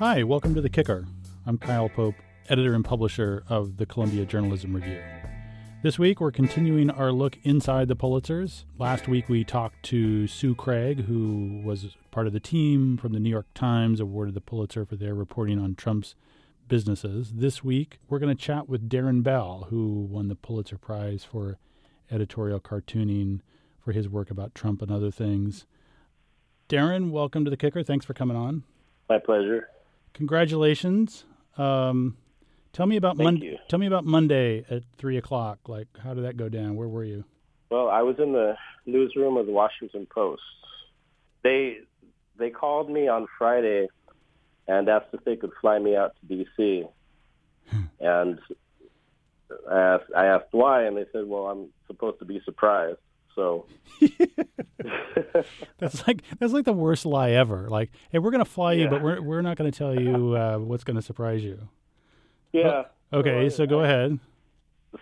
Hi, welcome to The Kicker. I'm Kyle Pope, editor and publisher of the Columbia Journalism Review. This week, we're continuing our look inside the Pulitzers. Last week, we talked to Sue Craig, who was part of the team from the New York Times, awarded the Pulitzer for their reporting on Trump's businesses. This week, we're going to chat with Darrin Bell, who won the Pulitzer Prize for editorial cartooning for his work about Trump and other things. Darrin, welcome to the Kicker. Thanks for coming on. My pleasure. Congratulations. Um, tell me about Monday. Tell me about Monday at three o'clock. Like, how did that go down? Where were you? Well, I was in the newsroom of the Washington Post. They they called me on Friday and asked if they could fly me out to D.C. and I asked, I asked why, and they said, "Well, I'm supposed to be surprised." So That's like that's like the worst lie ever. Like, hey, we're gonna fly you, but we're we're not gonna tell you uh, what's gonna surprise you. yeah. Okay, so go ahead.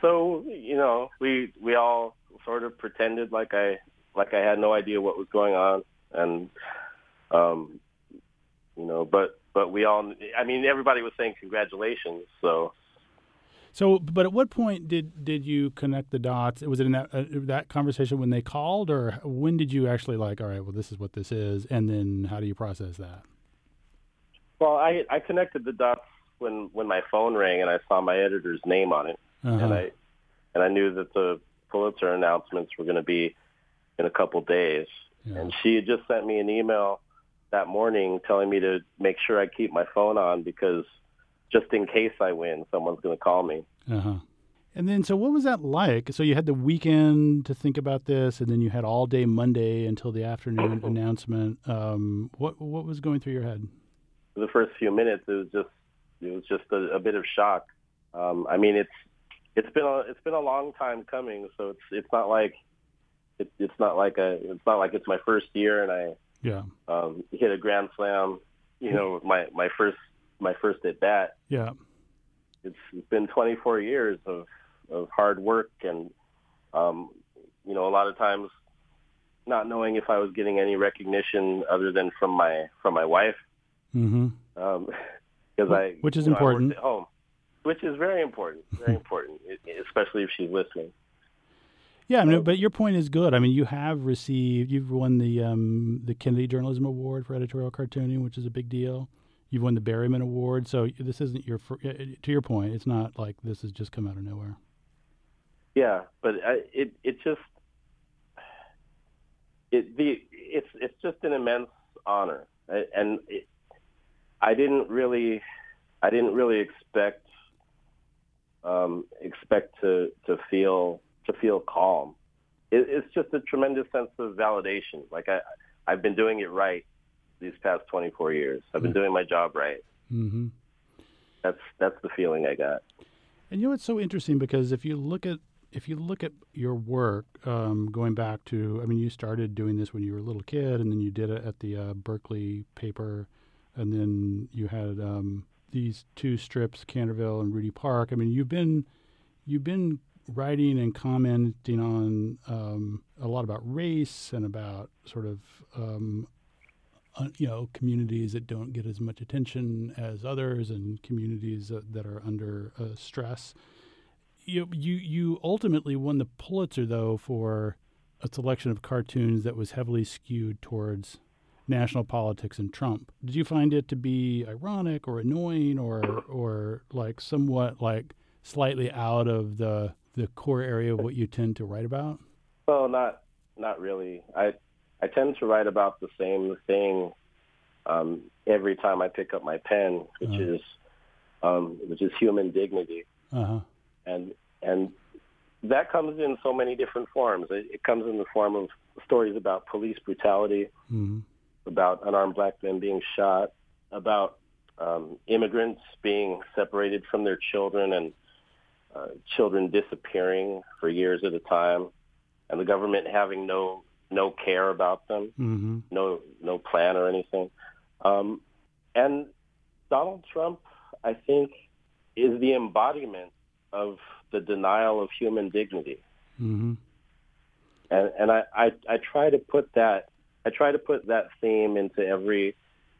So you know, we we all sort of pretended like I like I had no idea what was going on, and um, you know, but but we all. I mean, everybody was saying congratulations. So So, but at what point did did you connect the dots? Was it in that uh, that conversation when they called, or when did you actually like, all right, well, this is what this is, and then how do you process that? Well, I I connected the dots when when my phone rang and I saw my editor's name on it, Uh-huh. and I and I knew that the Pulitzer announcements were going to be in a couple days. Yeah. And she had just sent me an email that morning telling me to make sure I keep my phone on because just in case I win, someone's going to call me. Uh huh. And then, so what was that like? So you had the weekend to think about this, and then you had all day Monday until the afternoon announcement. Um, what what was going through your head? For the first few minutes, it was just it was just a, a bit of shock. Um, I mean, it's it's been a it's been a long time coming, so it's it's not like it, it's not like a it's not like it's my first year and I Yeah, um, hit a grand slam. You know, my my first my first at bat. yeah, It's, it's been 24 years of of hard work and um, you know a lot of times not knowing if I was getting any recognition other than from my from my wife mm-hmm. because I Which is you know, important. at home, which is very important, very important, especially if she's listening. yeah. I mean, but your point is good. I mean, you have received, you've won the um, the Kennedy Journalism Award for editorial cartooning, which is a big deal. You've won the Berryman Award, so this isn't your. fir- uh, To your point, it's not like this has just come out of nowhere. Yeah, but I, it it just it the it's it's just an immense honor, and it, I didn't really I didn't really expect um, expect to to feel to feel calm. It, it's just a tremendous sense of validation. Like I I've been doing it right these past 24 years. I've been doing my job right. Mm-hmm. That's that's the feeling I got. And you know it's so interesting because if you look at if you look at your work, um, going back to I mean, you started doing this when you were a little kid, and then you did it at the uh, Berkeley paper, and then you had um, these two strips, Candorville and Rudy Park. I mean, you've been you've been writing and commenting on um, a lot about race and about sort of um, uh, you know communities that don't get as much attention as others and communities that, are under uh, stress you, you you ultimately won the Pulitzer though for a selection of cartoons that was heavily skewed towards national politics and Trump. Did you find it to be ironic or annoying or or like somewhat like slightly out of the the core area of what you tend to write about? Well, not not really. I I tend to write about the same thing um, every time I pick up my pen, which Uh-huh. is um, which is human dignity, Uh huh. and and that comes in so many different forms. It, it comes in the form of stories about police brutality, hmm about unarmed black men being shot, about um, immigrants being separated from their children and uh, children disappearing for years at a time, and the government having no no care about them, hmm no no plan or anything. Um, and Donald Trump, I think, is the embodiment of the denial of human dignity. hmm and and I, I I try to put that I try to put that theme into every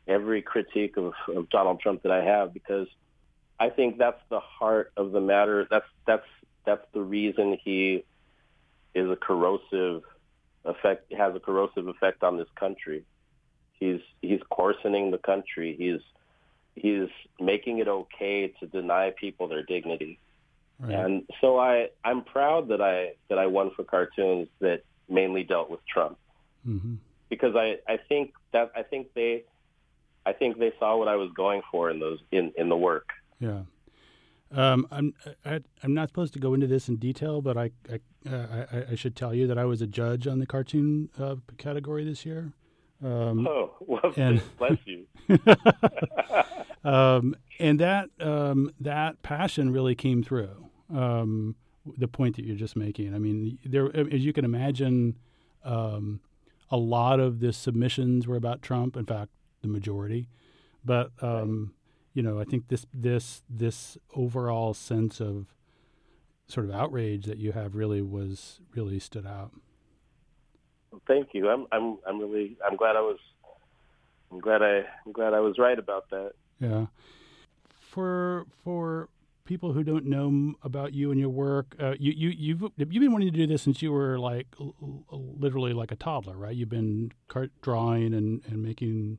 every critique of, of Donald Trump that I have because I think that's the heart of the matter. That's that's that's the reason he is a corrosive effect has a corrosive effect on this country. He's he's coarsening the country. He's he's making it okay to deny people their dignity. Right. And so I I'm proud that I that I won for cartoons that mainly dealt with Trump. Mm-hmm. Because I I think that I think they I think they saw what I was going for in those in in the work. Yeah. Um, I'm I, I'm not supposed to go into this in detail, but I I, uh, I, I should tell you that I was a judge on the cartoon uh, category this year. Um, oh, well, and, bless you. um, and that um, that passion really came through. Um, the point that you're just making. I mean, there, as you can imagine, um, a lot of the submissions were about Trump. In fact, the majority. But um, you know, I think this this this overall sense of sort of outrage that you have really was really stood out. thank you. I'm I'm I'm really I'm glad I was I'm glad I I'm glad I was right about that. Yeah. For for people who don't know about you and your work, uh, you you you've you've been wanting to do this since you were like l- literally like a toddler, right? You've been cart- drawing and, and making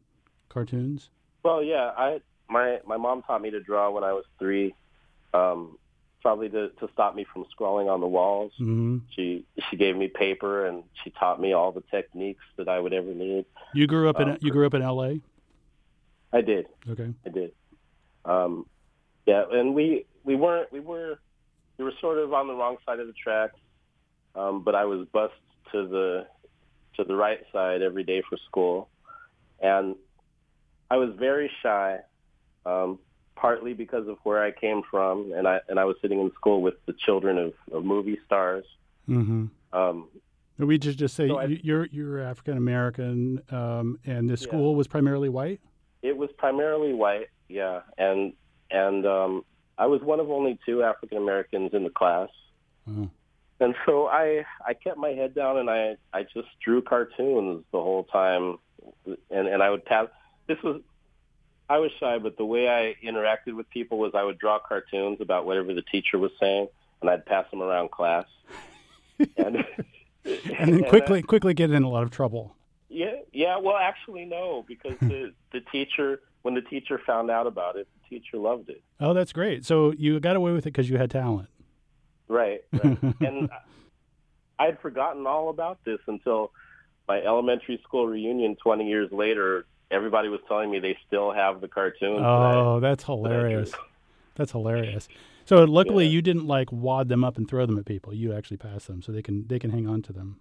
cartoons. Well, yeah, I my my mom taught me to draw when I was three, um, probably to to stop me from scrawling on the walls. Mm-hmm. She she gave me paper and she taught me all the techniques that I would ever need. You grew up in um, you grew up in L.A. I did. Okay. I did. Um, yeah, and we we weren't we were we were sort of on the wrong side of the tracks, um, but I was bused to the to the right side every day for school, and I was very shy um, partly because of where I came from, and I and I was sitting in school with the children of, of movie stars. Mm-hmm. Um, we just just say so I, you're you're African American, um, and the school yeah. was primarily white. It was primarily white, yeah, and and um, I was one of only two African Americans in the class. Uh-huh. And so I I kept my head down and I I just drew cartoons the whole time, and and I would pass. This was I was shy, but the way I interacted with people was I would draw cartoons about whatever the teacher was saying, and I'd pass them around class. and, and then quickly, quickly get in a lot of trouble. Yeah, yeah. Well, actually, no, because the the teacher, when the teacher found out about it, the teacher loved it. Oh, that's great. So you got away with it because you had talent. Right. right. and I had forgotten all about this until my elementary school reunion 20 years later everybody was telling me they still have the cartoons. Oh, that that's hilarious. That's hilarious. So luckily, yeah. you didn't like wad them up and throw them at people. You actually passed them, so they can they can hang on to them.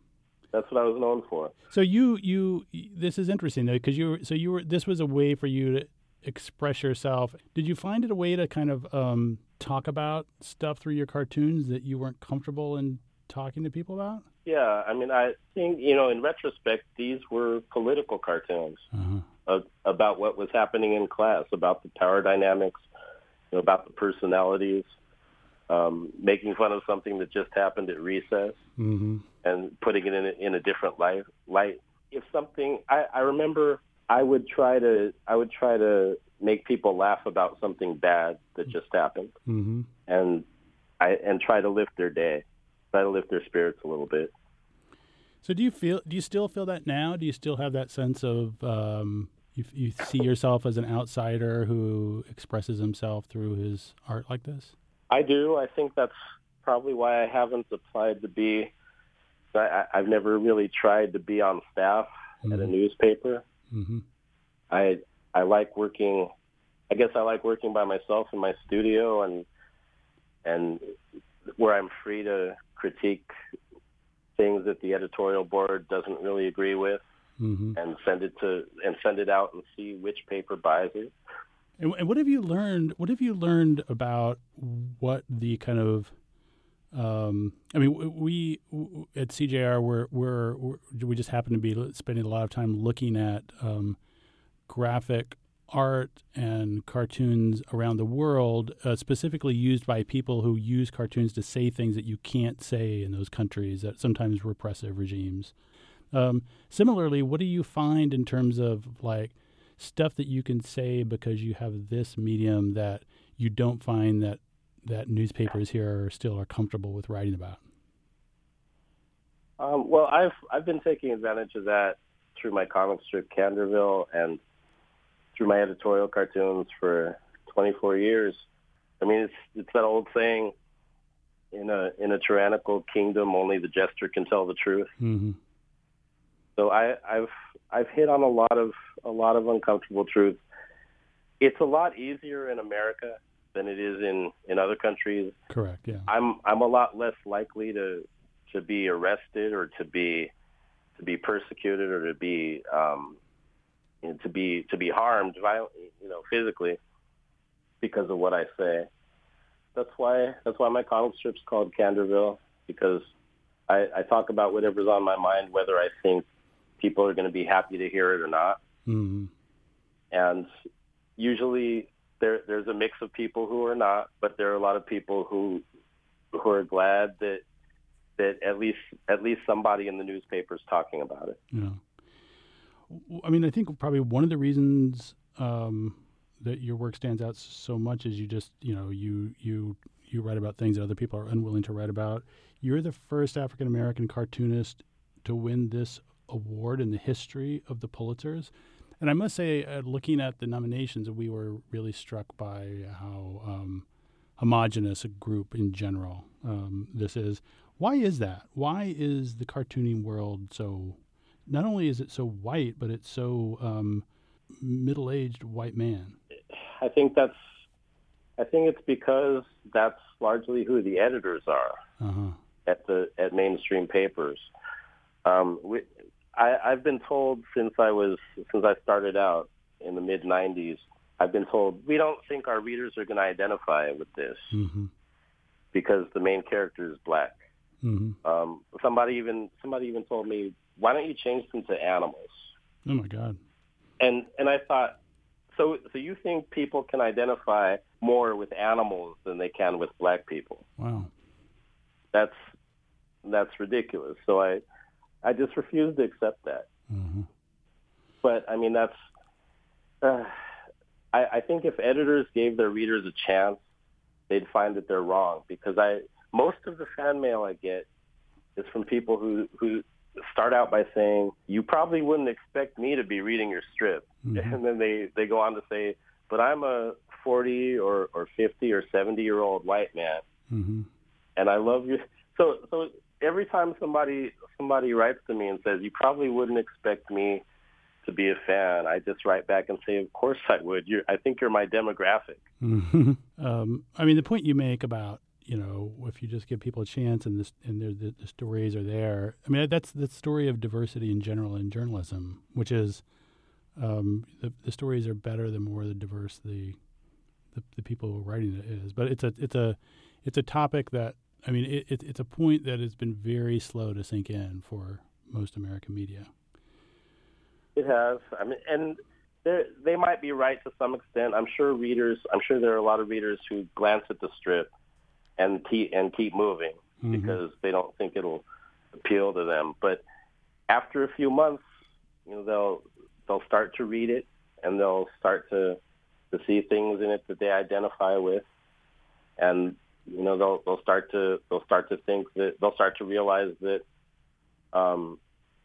That's what I was known for. So you you this is interesting though because you were so you were this was a way for you to express yourself. Did you find it a way to kind of um, talk about stuff through your cartoons that you weren't comfortable in talking to people about? Yeah, I mean, I think you know, in retrospect, these were political cartoons. Uh-huh about what was happening in class, about the power dynamics, you know, about the personalities, um, making fun of something that just happened at recess, mm-hmm. and putting it in a, in a different light. Light. If something, I, I remember, I would try to, I would try to make people laugh about something bad that just happened, mm-hmm. and I and try to lift their day, try to lift their spirits a little bit. So do you feel? Do you still feel that now? Do you still have that sense of um, you, you see yourself as an outsider who expresses himself through his art like this? I do. I think that's probably why I haven't applied to be. I, I've never really tried to be on staff mm-hmm. at a mm-hmm. newspaper. Mm-hmm. I I like working. I guess I like working by myself in my studio and and where I'm free to critique things that the editorial board doesn't really agree with mm-hmm. and send it to and send it out and see which paper buys it. And, and what have you learned? What have you learned about what the kind of um, I mean, we at CJR we're, we're, we're, we just happen to be spending a lot of time looking at um, graphic art and cartoons around the world, uh, specifically used by people who use cartoons to say things that you can't say in those countries that sometimes repressive regimes. Um, similarly, what do you find in terms of like stuff that you can say because you have this medium that you don't find that that newspapers here are still are comfortable with writing about? Um, well, I've I've been taking advantage of that through my comic strip Candorville and through my editorial cartoons for 24 years. I mean, it's it's that old saying, in a in a tyrannical kingdom, only the jester can tell the truth. Mm-hmm. So I, I've I've hit on a lot of a lot of uncomfortable truths. It's a lot easier in America than it is in in other countries. Correct. Yeah. I'm I'm a lot less likely to to be arrested or to be to be persecuted or to be um, you know, to be to be harmed violently, you know, physically because of what I say. That's why that's why my comic strip's called Candorville because I, I talk about whatever's on my mind, whether I think people are going to be happy to hear it or not. Mm-hmm. And usually there there's a mix of people who are not, but there are a lot of people who who are glad that that at least at least somebody in the newspaper is talking about it. Yeah. I mean, I think probably one of the reasons um, that your work stands out so much is you just you know you you you write about things that other people are unwilling to write about. You're the first African American cartoonist to win this award in the history of the Pulitzers. And I must say, uh, looking at the nominations, we were really struck by how um, homogenous a group in general um, this is. Why is that? Why is the cartooning world so? Not only is it so white, but it's so um, middle-aged white man. I think that's. I think it's because that's largely who the editors are uh-huh. at the at mainstream papers. Um, we, I, I've been told since I was since I started out in the mid '90s. I've been told we don't think our readers are going to identify with this mm-hmm. because the main character is black. Mm-hmm. Um, somebody even somebody even told me, why don't you change them to animals? Oh my God! And and I thought, so so you think people can identify more with animals than they can with black people? Wow, that's that's ridiculous. So I I just refuse to accept that. mm-hmm. But I mean that's. Uh, I, I think if editors gave their readers a chance, they'd find that they're wrong because I most of the fan mail I get is from people who who start out by saying you probably wouldn't expect me to be reading your strip, Mhm. and then they they go on to say, but I'm a 40 or or 50 or 70 year old white man, Mm-hmm. and I love you. So so every time somebody somebody writes to me and says you probably wouldn't expect me to be a fan, I just write back and say, of course I would. You, I think you're my demographic. Mm-hmm. Um, I mean, the point you make about you know if you just give people a chance and this and the, the stories are there. I mean, that's the story of diversity in general in journalism, which is um, the, the stories are better the more the diverse the, the the people who are writing it is. But it's a it's a it's a topic that I mean it, it, it's a point that has been very slow to sink in for most American media. It has. I mean, and they they might be right to some extent. I'm sure readers. I'm sure there are a lot of readers who glance at the strip and keep and keep moving Mhm. because they don't think it'll appeal to them. But after a few months, you know, they'll they'll start to read it and they'll start to to see things in it that they identify with, and you know they'll they'll start to they'll start to think that they'll start to realize that um,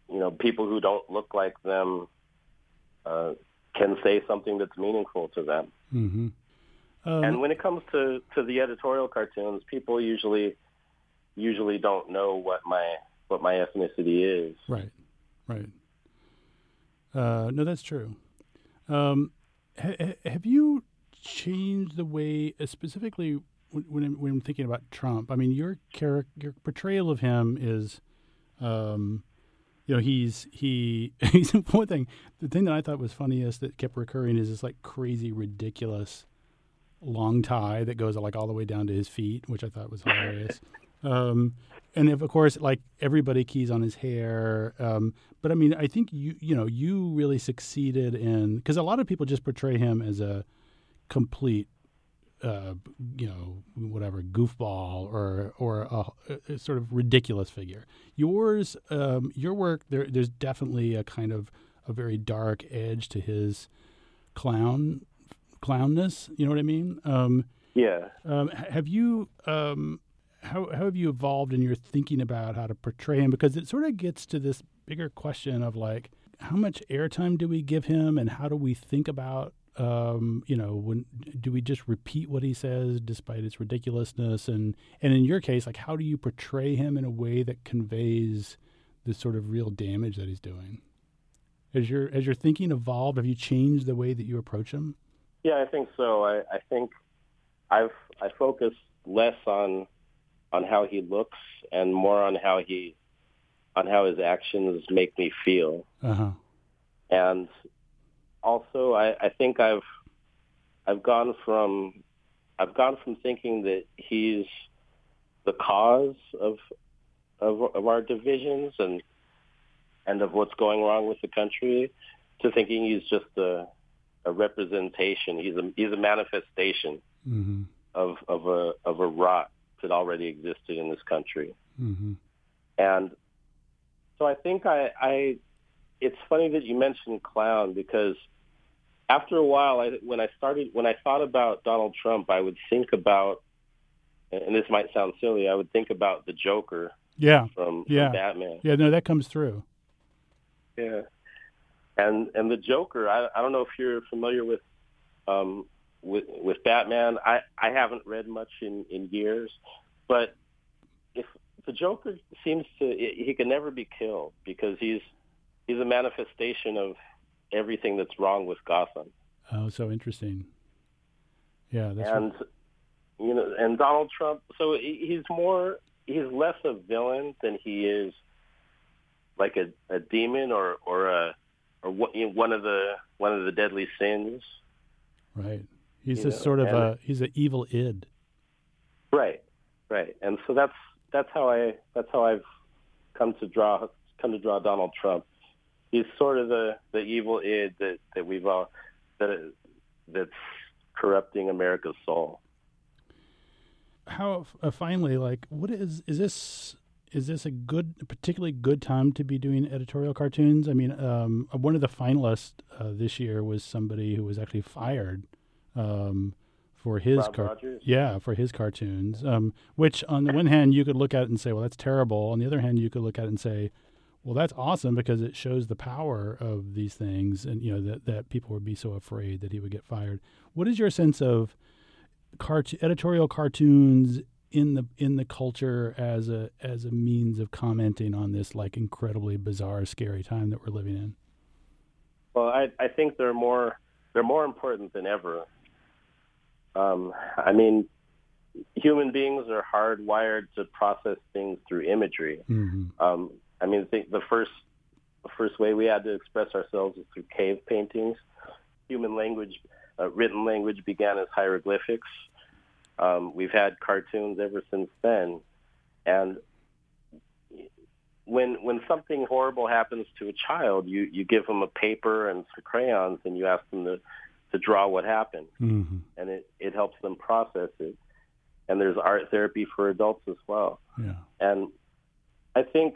you know people who don't look like them uh, can say something that's meaningful to them. Mm-hmm. Um, And when it comes to, to the editorial cartoons, people usually usually don't know what my what my ethnicity is. Right, right. Uh, no, that's true. Um, ha- ha- have you changed the way, uh, specifically when, when, I'm, when I'm thinking about Trump? I mean, your character, your portrayal of him is, um, you know, he's he. He's one thing. The thing that I thought was funniest that kept recurring is this like crazy, ridiculous long tie that goes like all the way down to his feet, which I thought was hilarious. um, and if, of course, like everybody keys on his hair. Um, but I mean, I think you you know you really succeeded in because a lot of people just portray him as a complete, uh, you know, whatever goofball or or a, a sort of ridiculous figure. Yours, um, your work, there, there's definitely a kind of a very dark edge to his clown clownness. You know what I mean? Um, Yeah. um, have you um, how how have you evolved in your thinking about how to portray him? Because it sort of gets to this bigger question of like how much airtime do we give him, and how do we think about um, you know when do we just repeat what he says despite its ridiculousness? And and in your case, like how do you portray him in a way that conveys the sort of real damage that he's doing? As your as your thinking evolved, have you changed the way that you approach him? Yeah, I think so. I, I think I've I focus less on on how he looks and more on how he on how his actions make me feel. Uh huh. And also I, I think I've I've gone from I've gone from thinking that he's the cause of of, of our divisions and and of what's going wrong with the country to thinking he's just a a representation. He's a he's a manifestation Mm-hmm. of of a of a rot that already existed in this country. Mm-hmm. And so I think I, I it's funny that you mentioned clown because after a while, I, when I started, when I thought about Donald Trump, I would think about, and this might sound silly, I would think about the Joker Yeah. from, Yeah. from Batman. Yeah, no, that comes through. Yeah. And and the Joker, I, I don't know if you're familiar with um with with Batman. I, I haven't read much in, in years, but if the Joker seems to he can never be killed because he's he's a manifestation of everything that's wrong with Gotham. Oh, so interesting. Yeah, that's and you know, and Donald Trump. So he's more, he's less a villain than he is like a, a demon or or a or what- you know, one of the one of the deadly sins. right. He's just sort of and- a he's an evil id. Right, right. And so that's that's how I that's how I've come to draw come to draw Donald Trump. He's sort of the the evil id that that we've all that that's corrupting America's soul. How uh, finally, like, what is is this? Is this a good, particularly good time to be doing editorial cartoons? I mean, um, one of the finalists uh, this year was somebody who was actually fired um, for his Rob car- Rogers. Yeah, for his cartoons. Um, which, on the one hand, you could look at it and say, "Well, that's terrible." On the other hand, you could look at it and say, "Well, that's awesome because it shows the power of these things, and you know that that people would be so afraid that he would get fired." What is your sense of cart- editorial cartoons in the in the culture as a as a means of commenting on this like incredibly bizarre, scary time that we're living in? Well, I, I think they're more they're more important than ever. Um, I mean, human beings are hardwired to process things through imagery. hmm Um, I mean, think the first the first way we had to express ourselves was through cave paintings. Human language, uh, written language, began as hieroglyphics. Um, we've had cartoons ever since then, and when when something horrible happens to a child, you you give them a paper and some crayons, and you ask them to to draw what happened, hmm and it it helps them process it. And there's art therapy for adults as well. Yeah. And I think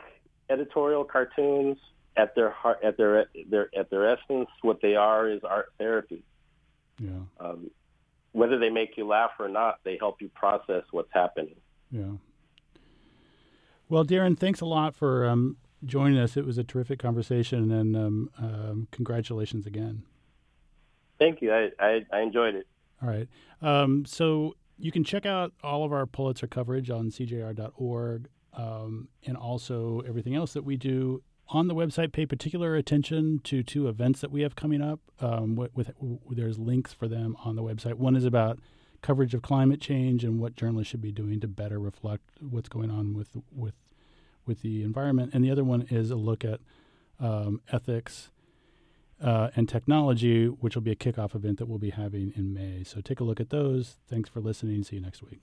editorial cartoons at their heart, at their their at their essence, what they are is art therapy. Yeah. Um, whether they make you laugh or not, they help you process what's happening. Yeah. Well, Darrin, thanks a lot for um, joining us. It was a terrific conversation, and um, um, congratulations again. Thank you. I, I, I enjoyed it. All right. Um, so you can check out all of our Pulitzer coverage on cjr.org um, and also everything else that we do on the website. Pay particular attention to two events that we have coming up. Um, with, with, there's links for them on the website. One is about coverage of climate change and what journalists should be doing to better reflect what's going on with with with the environment, and the other one is a look at um, ethics uh, and technology, which will be a kickoff event that we'll be having in May. So take a look at those. Thanks for listening. See you next week.